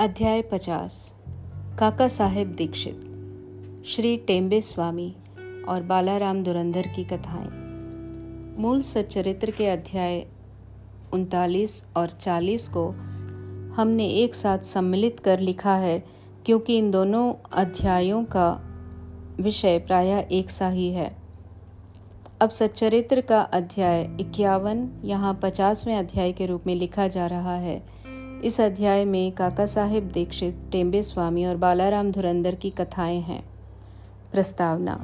अध्याय पचास। काका साहेब दीक्षित। श्री टेम्बे स्वामी और बालाराम दुरंदर की कथाएँ। मूल सच्चरित्र के अध्याय उनतालीस और चालीस को हमने एक साथ सम्मिलित कर लिखा है, क्योंकि इन दोनों अध्यायों का विषय प्रायः एक सा ही है। अब सच्चरित्र का अध्याय इक्यावन, यहाँ पचासवें अध्याय के रूप में लिखा जा रहा है। इस अध्याय में काका साहेब दीक्षित टेम्बे स्वामी और बालाराम धुरंधर की कथाएँ हैं। प्रस्तावना,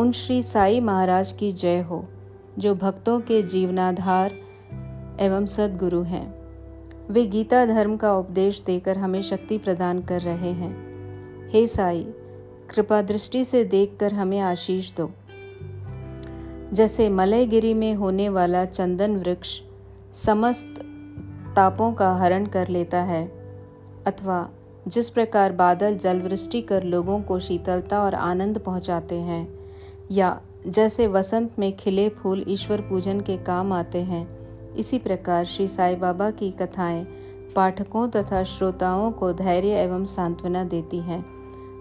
उन श्री साई महाराज की जय हो, जो भक्तों के जीवनाधार एवं सदगुरु हैं। वे गीता धर्म का उपदेश देकर हमें शक्ति प्रदान कर रहे हैं। हे साई, कृपा दृष्टि से देखकर हमें आशीष दो। जैसे मलयगिरी में होने वाला चंदन वृक्ष समस्त तापों का हरण कर लेता है, अथवा जिस प्रकार बादल जलवृष्टि कर लोगों को शीतलता और आनंद पहुंचाते हैं, या जैसे वसंत में खिले फूल ईश्वर पूजन के काम आते हैं, इसी प्रकार श्री साई बाबा की कथाएँ पाठकों तथा श्रोताओं को धैर्य एवं सांत्वना देती हैं।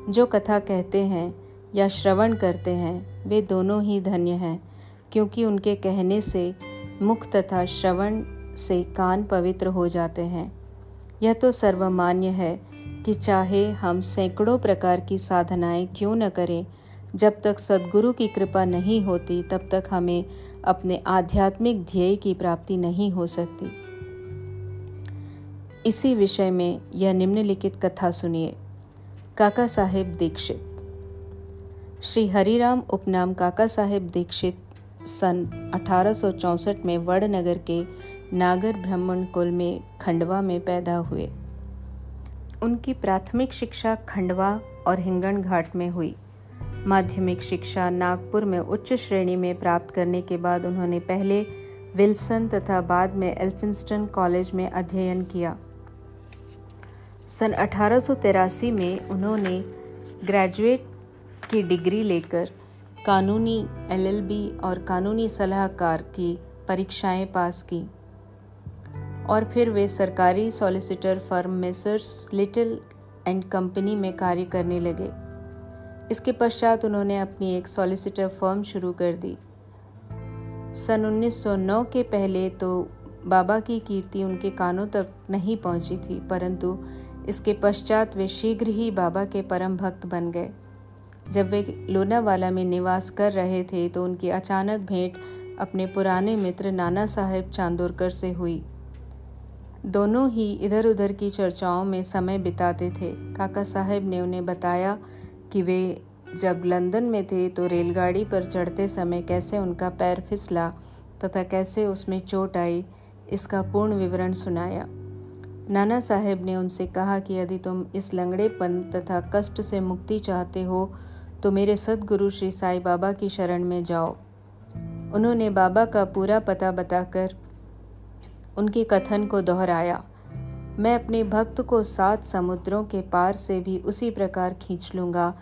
जो कथा कहते हैं या श्रवण करते हैं, वे दोनों ही धन्य हैं, क्योंकि उनके कहने से मुख तथा श्रवण से कान पवित्र हो जाते हैं। यह तो सर्वमान्य है कि चाहे हम सैकड़ों प्रकार की साधनाएँ क्यों न करें, जब तक सदगुरु की कृपा नहीं होती, तब तक हमें अपने आध्यात्मिक ध्येय की प्राप्ति नहीं हो सकती। इसी विषय में यह निम्नलिखित कथा सुनिए। काका साहेब दीक्षित। श्री हरिराम उपनाम काका साहेब दीक्षित सन अठारह में वड़नगर के नागर ब्राह्मण कुल में खंडवा में पैदा हुए। उनकी प्राथमिक शिक्षा खंडवा और हिंगण घाट में हुई। माध्यमिक शिक्षा नागपुर में उच्च श्रेणी में प्राप्त करने के बाद उन्होंने पहले विल्सन तथा बाद में एल्फिंस्टन कॉलेज में अध्ययन किया। सन अठारह सौ तिरासी में उन्होंने ग्रेजुएट की डिग्री लेकर कानूनी एलएलबी और कानूनी सलाहकार की परीक्षाएँ पास की। और फिर वे सरकारी solicitor firm messrs Little and company में कार्य करने लगे। इसके पश्चात उन्होंने अपनी एक सॉलिसिटर फर्म शुरू कर दी। सन 1909 के पहले तो बाबा की कीर्ति उनके कानों तक नहीं पहुँची थी, परंतु इसके पश्चात वे शीघ्र ही बाबा के परम भक्त बन गए। जब वे लोनावाला में निवास कर रहे थे तो उनकी अचानक भेंट अपने पुराने मित्र नाना साहेब चांदोरकर से हुई। दोनों ही इधर उधर की चर्चाओं में समय बिताते थे। काका साहब ने उन्हें बताया कि वे जब लंदन में थे तो रेलगाड़ी पर चढ़ते समय कैसे उनका पैर फिसला तथा कैसे उसमें चोट आई, इसका पूर्ण विवरण सुनाया। नाना साहेब ने उनसे कहा कि यदि तुम इस लंगड़ेपन तथा कष्ट से मुक्ति चाहते हो तो मेरे सदगुरु श्री साई बाबा की शरण में जाओ। उन्होंने बाबा का पूरा पता बताकर उनके कथन को दोहराया। मैं अपने भक्त को सात समुद्रों के पार से भी उसी प्रकार खींच लूँगा,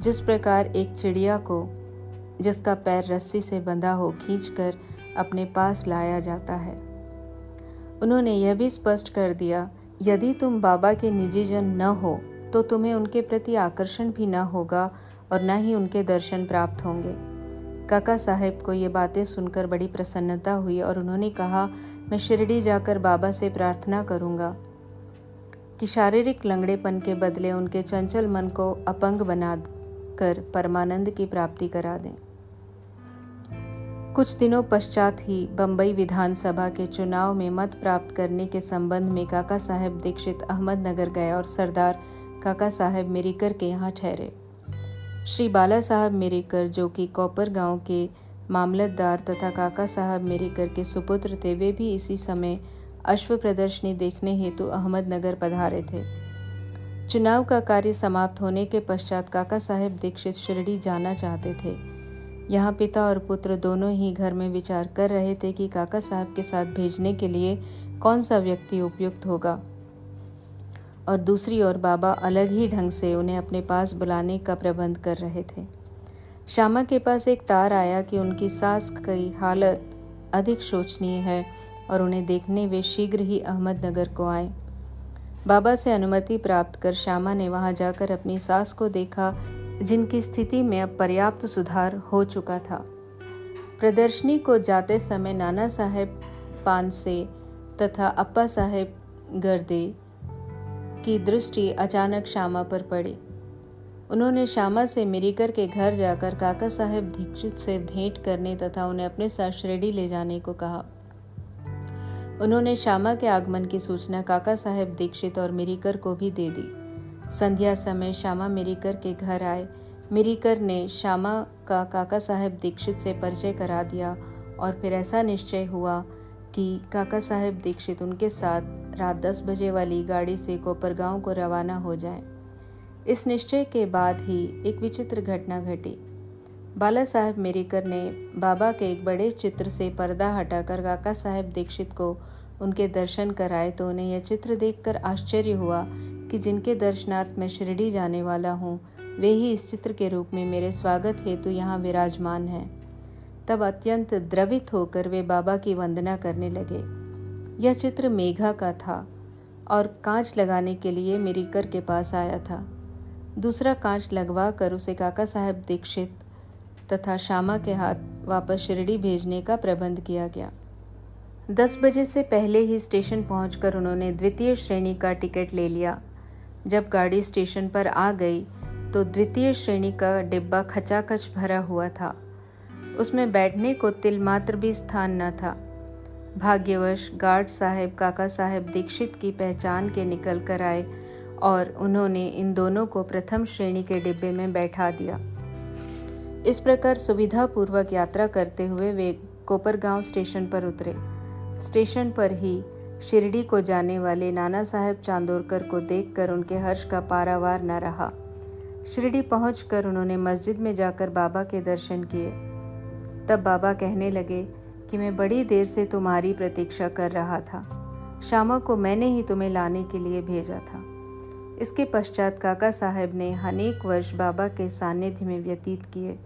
जिस प्रकार एक चिड़िया को, जिसका पैर रस्सी से बंधा हो खींचकर अपने पास लाया जाता है। उन्होंने यह भी स्पष्ट कर दिया, यदि तुम बाबा के निजी जन न हो तो तुम्हें उनके प्रति आकर्षण भी न होगा और न ही उनके दर्शन प्राप्त होंगे। काका साहेब को ये बातें सुनकर बड़ी प्रसन्नता हुई और उन्होंने कहा, मैं शिरडी जाकर बाबा से प्रार्थना करूँगा। कि शारीरिक लंगड़ेपन के बदले उनके चंचल मन को अपंग बना कर परमानंद की प्राप्ति करा दें। कुछ दिनों पश्चात ही बम्बई विधानसभा के चुनाव में मत प्राप्त करने के संबंध में काका साहेब दीक्षित अहमदनगर गए और सरदार काका साहेब मेरीकर के यहाँ ठहरे। श्री बाला साहब मेरेकर, जो कि कौपर गाँव के मामलतदार तथा काका साहब मेरेकर के सुपुत्र थे, वे भी इसी समय अश्व प्रदर्शनी देखने हेतु अहमदनगर पधारे थे। चुनाव का कार्य समाप्त होने के पश्चात काका साहेब दीक्षित शिरडी जाना चाहते थे। यहाँ पिता और पुत्र दोनों ही घर में विचार कर रहे थे कि काका साहब के साथ भेजने के लिए कौन सा व्यक्ति उपयुक्त होगा। और दूसरी ओर बाबा अलग ही ढंग से उन्हें अपने पास बुलाने का प्रबंध कर रहे थे। श्यामा के पास एक तार आया कि उनकी सास की हालत अधिक शोचनीय है और उन्हें देखने वे शीघ्र ही अहमदनगर को आए। बाबा से अनुमति प्राप्त कर श्यामा ने वहाँ जाकर अपनी सास को देखा, जिनकी स्थिति में अब पर्याप्त सुधार हो चुका था। प्रदर्शनी को जाते समय नाना साहेब पानसे तथा अप्पा साहेब गर्दे की दृष्टि अचानक श्यामा पर पड़ी। उन्होंने श्यामा से मिरीकर के घर जाकर काका साहेब दीक्षित से भेंट करने तथा उन्हें अपने साथ शिरडी ले जाने को कहा। उन्होंने श्यामा के आगमन की सूचना काका साहेब दीक्षित और मिरीकर को भी दे दी। संध्या समय श्यामा मिरीकर के घर आए। मिरीकर ने श्यामा का काका साहेब दीक्षित से परिचय करा दिया और फिर ऐसा निश्चय हुआ कि काका साहेब दीक्षित उनके साथ रात दस बजे वाली गाड़ी से कोपरगांव को रवाना हो जाए। इस निश्चय के बाद ही एक विचित्र घटना घटी। बाला साहेब मेरीकर ने बाबा के एक बड़े चित्र से पर्दा हटाकर काका साहेब दीक्षित को उनके दर्शन कराए तो उन्हें यह चित्र देखकर आश्चर्य हुआ कि जिनके दर्शनार्थ मैं शिरडी जाने वाला हूँ, वे ही इस चित्र के रूप में मेरे स्वागत हेतु यहाँ विराजमान हैं। तब अत्यंत द्रवित होकर वे बाबा की वंदना करने लगे। यह चित्र मेघा का था और कांच लगाने के लिए मेरीकर के पास आया था। दूसरा कांच लगवा कर उसे काका साहब दीक्षित तथा श्यामा के हाथ वापस शिरडी भेजने का प्रबंध किया गया। दस बजे से पहले ही स्टेशन पहुंचकर उन्होंने द्वितीय श्रेणी का टिकट ले लिया। जब गाड़ी स्टेशन पर आ गई तो द्वितीय श्रेणी का डिब्बा खचाखच भरा हुआ था। उसमें बैठने को तिल मात्र भी स्थान न था। भाग्यवश गार्ड साहेब, काका साहेब दीक्षित की पहचान के निकल कर आए और उन्होंने इन दोनों को प्रथम श्रेणी के डिब्बे में बैठा दिया। इस प्रकार सुविधापूर्वक यात्रा करते हुए वे कोपरगांव स्टेशन पर उतरे। स्टेशन पर ही शिरडी को जाने वाले नाना साहेब चांदोरकर को देखकर उनके हर्ष का पारावार न रहा। शिरडी पहुंचकर उन्होंने मस्जिद में जाकर बाबा के दर्शन किए। तब बाबा कहने लगे कि मैं बड़ी देर से तुम्हारी प्रतीक्षा कर रहा था। शामा को मैंने ही तुम्हें लाने के लिए भेजा था। इसके पश्चात काका साहब ने अनेक वर्ष बाबा के सानिध्य में व्यतीत किए।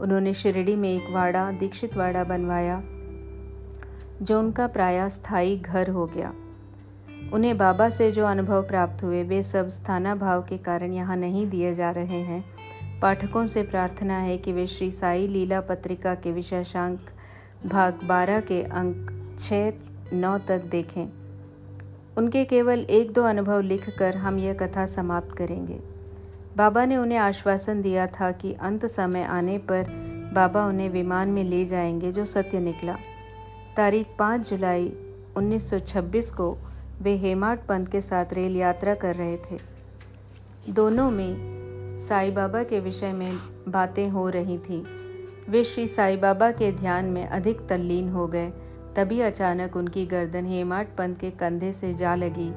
उन्होंने शिरडी में एक वाड़ा, दीक्षित वाड़ा बनवाया, जो उनका प्राय स्थायी घर हो गया। उन्हें बाबा से जो अनुभव प्राप्त हुए, वे सब स्थाना भाव के कारण यहाँ नहीं दिए जा रहे हैं। पाठकों से प्रार्थना है कि वे श्री साई लीला पत्रिका के विशेषांक भाग बारह के अंक छः नौ तक देखें। उनके केवल एक दो अनुभव लिखकर हम यह कथा समाप्त करेंगे। बाबा ने उन्हें आश्वासन दिया था कि अंत समय आने पर बाबा उन्हें विमान में ले जाएँगे जो सत्य निकला। तारीख पाँच जुलाई 1926 को वे हेमाड पंत के साथ रेल यात्रा कर रहे थे। दोनों में साई बाबा के विषय में बातें हो रही थी। वे श्री साई बाबा के ध्यान में अधिक तल्लीन हो गए, तभी अचानक उनकी गर्दन हेमाट पंत के कंधे से जा लगी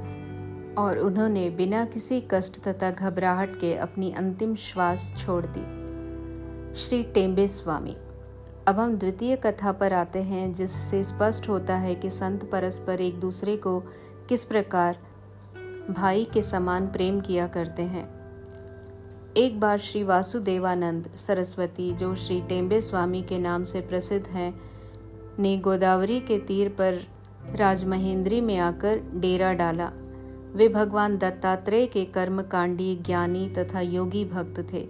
और उन्होंने बिना किसी कष्ट तथा घबराहट के अपनी अंतिम श्वास छोड़ दी। श्री टेम्बे स्वामी, अब हम द्वितीय कथा पर आते हैं, जिससे स्पष्ट होता है कि संत परस्पर एक दूसरे को किस प्रकार भाई के समान प्रेम किया करते हैं। एक बार श्री वासुदेवानंद सरस्वती, जो श्री टेम्बे स्वामी के नाम से प्रसिद्ध हैं, ने गोदावरी के तीर पर राजमहेंद्री में आकर डेरा डाला। वे भगवान दत्तात्रेय के कर्मकांडी ज्ञानी तथा योगी भक्त थे।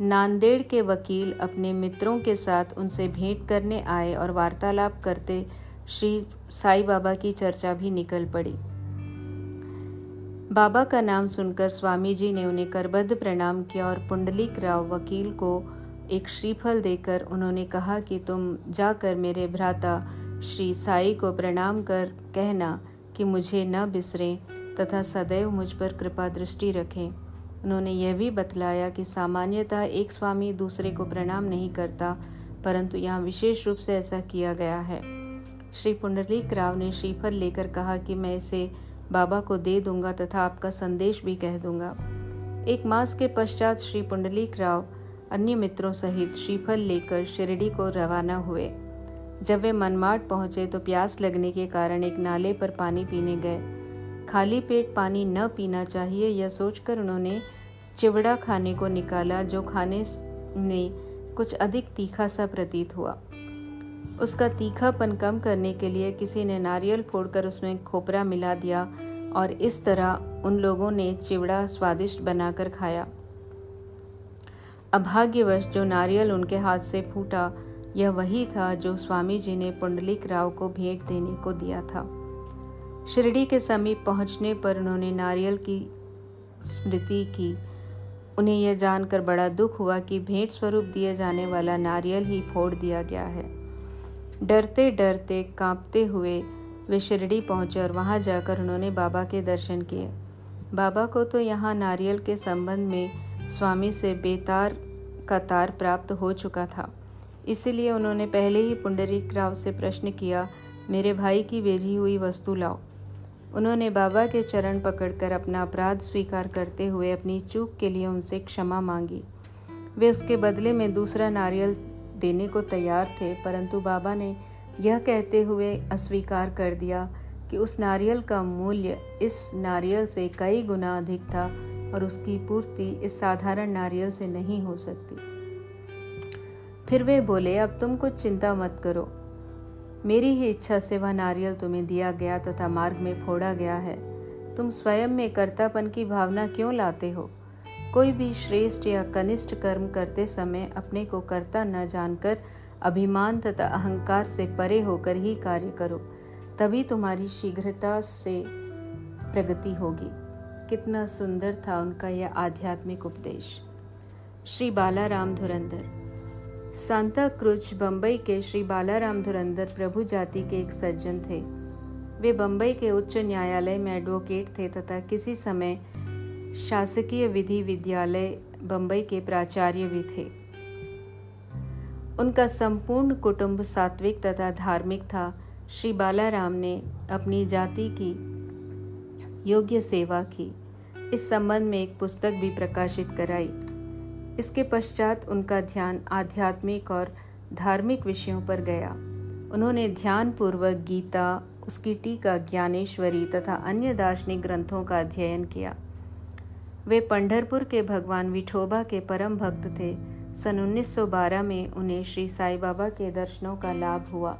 नांदेड़ के वकील अपने मित्रों के साथ उनसे भेंट करने आए और वार्तालाप करते श्री साई बाबा की चर्चा भी निकल पड़ी। बाबा का नाम सुनकर स्वामी जी ने उन्हें करबद्ध प्रणाम किया और पुंडलिक राव वकील को एक श्रीफल देकर उन्होंने कहा कि तुम जाकर मेरे भ्राता श्री साई को प्रणाम कर कहना कि मुझे न बिसरें तथा सदैव मुझ पर कृपा दृष्टि रखें। उन्होंने यह भी बतलाया कि सामान्यतः एक स्वामी दूसरे को प्रणाम नहीं करता, परंतु यहाँ विशेष रूप से ऐसा किया गया है। श्री पुंडलिक राव ने श्रीफल लेकर कहा कि मैं इसे बाबा को दे दूँगा तथा आपका संदेश भी कह दूँगा। एक मास के पश्चात श्री पुंडलिक राव अन्य मित्रों सहित श्रीफल लेकर शिरडी को रवाना हुए। जब वे मनमाड पहुँचे तो प्यास लगने के कारण एक नाले पर पानी पीने गए। खाली पेट पानी न पीना चाहिए यह सोचकर उन्होंने चिवड़ा खाने को निकाला, जो खाने में कुछ अधिक तीखा सा प्रतीत हुआ। उसका तीखापन कम करने के लिए किसी ने नारियल फोड़कर उसमें खोपरा मिला दिया और इस तरह उन लोगों ने चिवड़ा स्वादिष्ट बनाकर खाया। अभाग्यवश जो नारियल उनके हाथ से फूटा, यह वही था जो स्वामी जी ने पुंडलिक राव को भेंट देने को दिया था। शिरडी के समीप पहुँचने पर उन्होंने नारियल की स्मृति की। उन्हें यह जानकर बड़ा दुख हुआ कि भेंट स्वरूप दिए जाने वाला नारियल ही फोड़ दिया गया है। डरते डरते कांपते हुए वे शिरडी पहुँचे और वहाँ जाकर उन्होंने बाबा के दर्शन किए। बाबा को तो यहाँ नारियल के संबंध में स्वामी से बेतार का तार प्राप्त हो चुका था। इसीलिए उन्होंने पहले ही पुंडरीक राव से प्रश्न किया, मेरे भाई की भेजी हुई वस्तु लाओ। उन्होंने बाबा के चरण पकड़कर अपना अपराध स्वीकार करते हुए अपनी चूक के लिए उनसे क्षमा मांगी। वे उसके बदले में दूसरा नारियल देने को तैयार थे, परंतु बाबा ने यह कहते हुए अस्वीकार कर दिया कि उस नारियल का मूल्य इस नारियल से कई गुना अधिक था और उसकी पूर्ति इस साधारण नारियल से नहीं हो सकती। फिर वे बोले, अब तुम कुछ चिंता मत करो। मेरी ही इच्छा से वह नारियल तुम्हें दिया गया तथा मार्ग में फोड़ा गया है। तुम स्वयं में कर्तापन की भावना क्यों लाते हो? कोई भी श्रेष्ठ या कनिष्ठ कर्म करते समय अपने को कर्ता न जानकर, अभिमान तथा अहंकार से परे होकर ही कार्य करो, तभी तुम्हारी शीघ्रता से प्रगति होगी। कितना सुंदर था उनका यह आध्यात्मिक उपदेश। श्री बालाराम धुरंधर। सांता क्रुज बम्बई के श्री बालाराम धुरंधर प्रभु जाति के एक सज्जन थे। वे बम्बई के उच्च न्यायालय में एडवोकेट थे तथा किसी समय शासकीय विधि विद्यालय बम्बई के प्राचार्य भी थे। उनका संपूर्ण कुटुंब सात्विक तथा धार्मिक था। श्री बालाराम ने अपनी जाति की योग्य सेवा की। इस संबंध में एक पुस्तक भी प्रकाशित कराई। इसके पश्चात उनका ध्यान आध्यात्मिक और धार्मिक विषयों पर गया। उन्होंने ध्यान पूर्वक गीता, उसकी टीका ज्ञानेश्वरी तथा अन्य दार्शनिक ग्रंथों का अध्ययन किया। वे पंढरपुर के भगवान विठोबा के परम भक्त थे। सन 1912 में उन्हें श्री साई बाबा के दर्शनों का लाभ हुआ।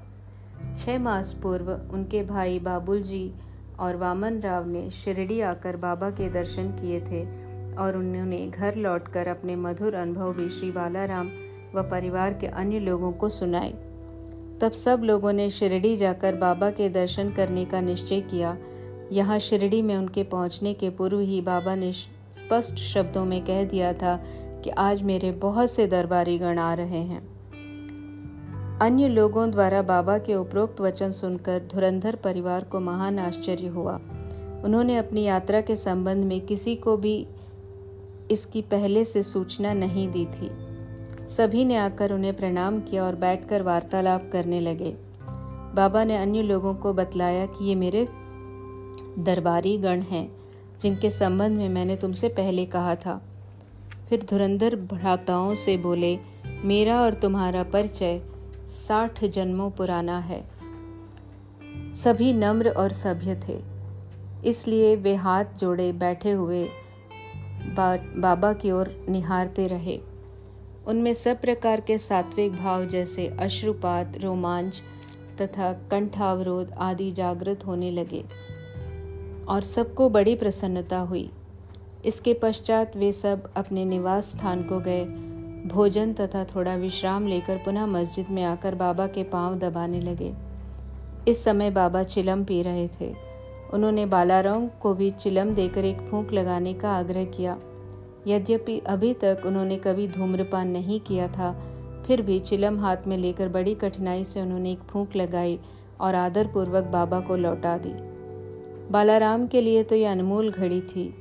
छः मास पूर्व उनके भाई बाबुल जी और वामन राव ने शिरडी आकर बाबा के दर्शन किए थे और उन्होंने घर लौटकर अपने मधुर अनुभव भी श्री बालाराम व परिवार के अन्य लोगों को सुनाए। तब सब लोगों ने शिरडी जाकर बाबा के दर्शन करने का निश्चय किया। यहाँ शिरडी में उनके पहुँचने के पूर्व ही बाबा ने स्पष्ट शब्दों में कह दिया था कि आज मेरे बहुत से दरबारी गण आ रहे हैं। अन्य लोगों द्वारा बाबा के उपरोक्त वचन सुनकर धुरंधर परिवार को महान आश्चर्य हुआ। उन्होंने अपनी यात्रा के संबंध में किसी को भी इसकी पहले से सूचना नहीं दी थी। सभी ने आकर उन्हें प्रणाम किया और बैठकर वार्तालाप करने लगे। बाबा ने अन्य लोगों को बतलाया कि ये मेरे दरबारी गण हैं। जिनके संबंध में मैंने तुमसे पहले कहा था। फिर धुरंधर भ्राताओं से बोले मेरा और तुम्हारा परिचय साठ जन्मों पुराना है। सभी नम्र और सभ्य थे। इसलिए वे हाथ जोड़े बैठे हुए बा, बाबा की ओर निहारते रहे। उनमें सब प्रकार के सात्विक भाव जैसे अश्रुपात रोमांच तथा कंठावरोध आदि जागृत होने लगे। और सबको बड़ी प्रसन्नता हुई। इसके पश्चात वे सब अपने निवास स्थान को गए। भोजन तथा थोड़ा विश्राम लेकर पुनः मस्जिद में आकर बाबा के पाँव दबाने लगे। इस समय बाबा चिलम पी रहे थे। उन्होंने बालाराम को भी चिलम देकर एक फूंक लगाने का आग्रह किया। यद्यपि अभी तक उन्होंने कभी धूम्रपान नहीं किया था, फिर भी चिलम हाथ में लेकर बड़ी कठिनाई से उन्होंने एक फूंक लगाई और आदरपूर्वक बाबा को लौटा दी। बालाराम के लिए तो यह अनमोल घड़ी थी।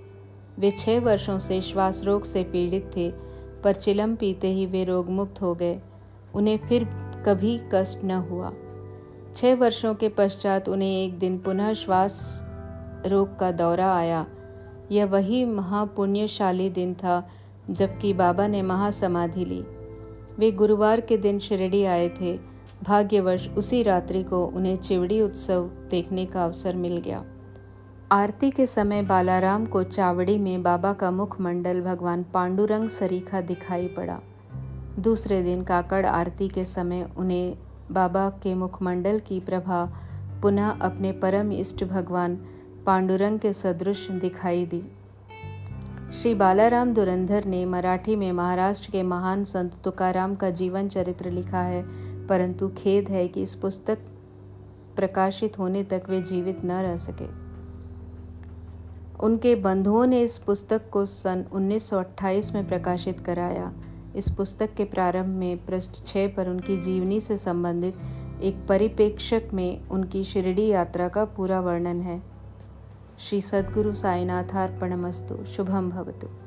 वे छह वर्षों से श्वास रोग से पीड़ित थे, पर चिलम पीते ही वे रोग मुक्त हो गए। उन्हें फिर कभी कष्ट न हुआ। छह वर्षों के पश्चात उन्हें एक दिन पुनः श्वास रोग का दौरा आया। यह वही महापुण्यशाली दिन था, जबकि बाबा ने महासमाधि ली। वे गुरुवार के दिन शिरडी आए थे। भाग्यवश उसी रात्रि को उन्हें चिवड़ी उत्सव देखने का अवसर मिल गया। आरती के समय बालाराम को चावड़ी में बाबा का मुखमंडल भगवान पांडुरंग सरीखा दिखाई पड़ा। दूसरे दिन काकड़ आरती के समय उन्हें बाबा के मुखमंडल की प्रभा पुनः अपने परम इष्ट भगवान पांडुरंग के सदृश दिखाई दी। श्री बालाराम दुरंधर ने मराठी में महाराष्ट्र के महान संत तुकाराम का जीवन चरित्र लिखा है, परंतु खेद है कि इस पुस्तक प्रकाशित होने तक वे जीवित न रह सके। उनके बंधुओं ने इस पुस्तक को सन 1928 में प्रकाशित कराया। इस पुस्तक के प्रारंभ में पृष्ठ छः पर उनकी जीवनी से संबंधित एक परिप्रेक्षक में उनकी शिरडी यात्रा का पूरा वर्णन है। श्री सद्गुरु साईनाथार्पणमस्तु शुभम भवतु।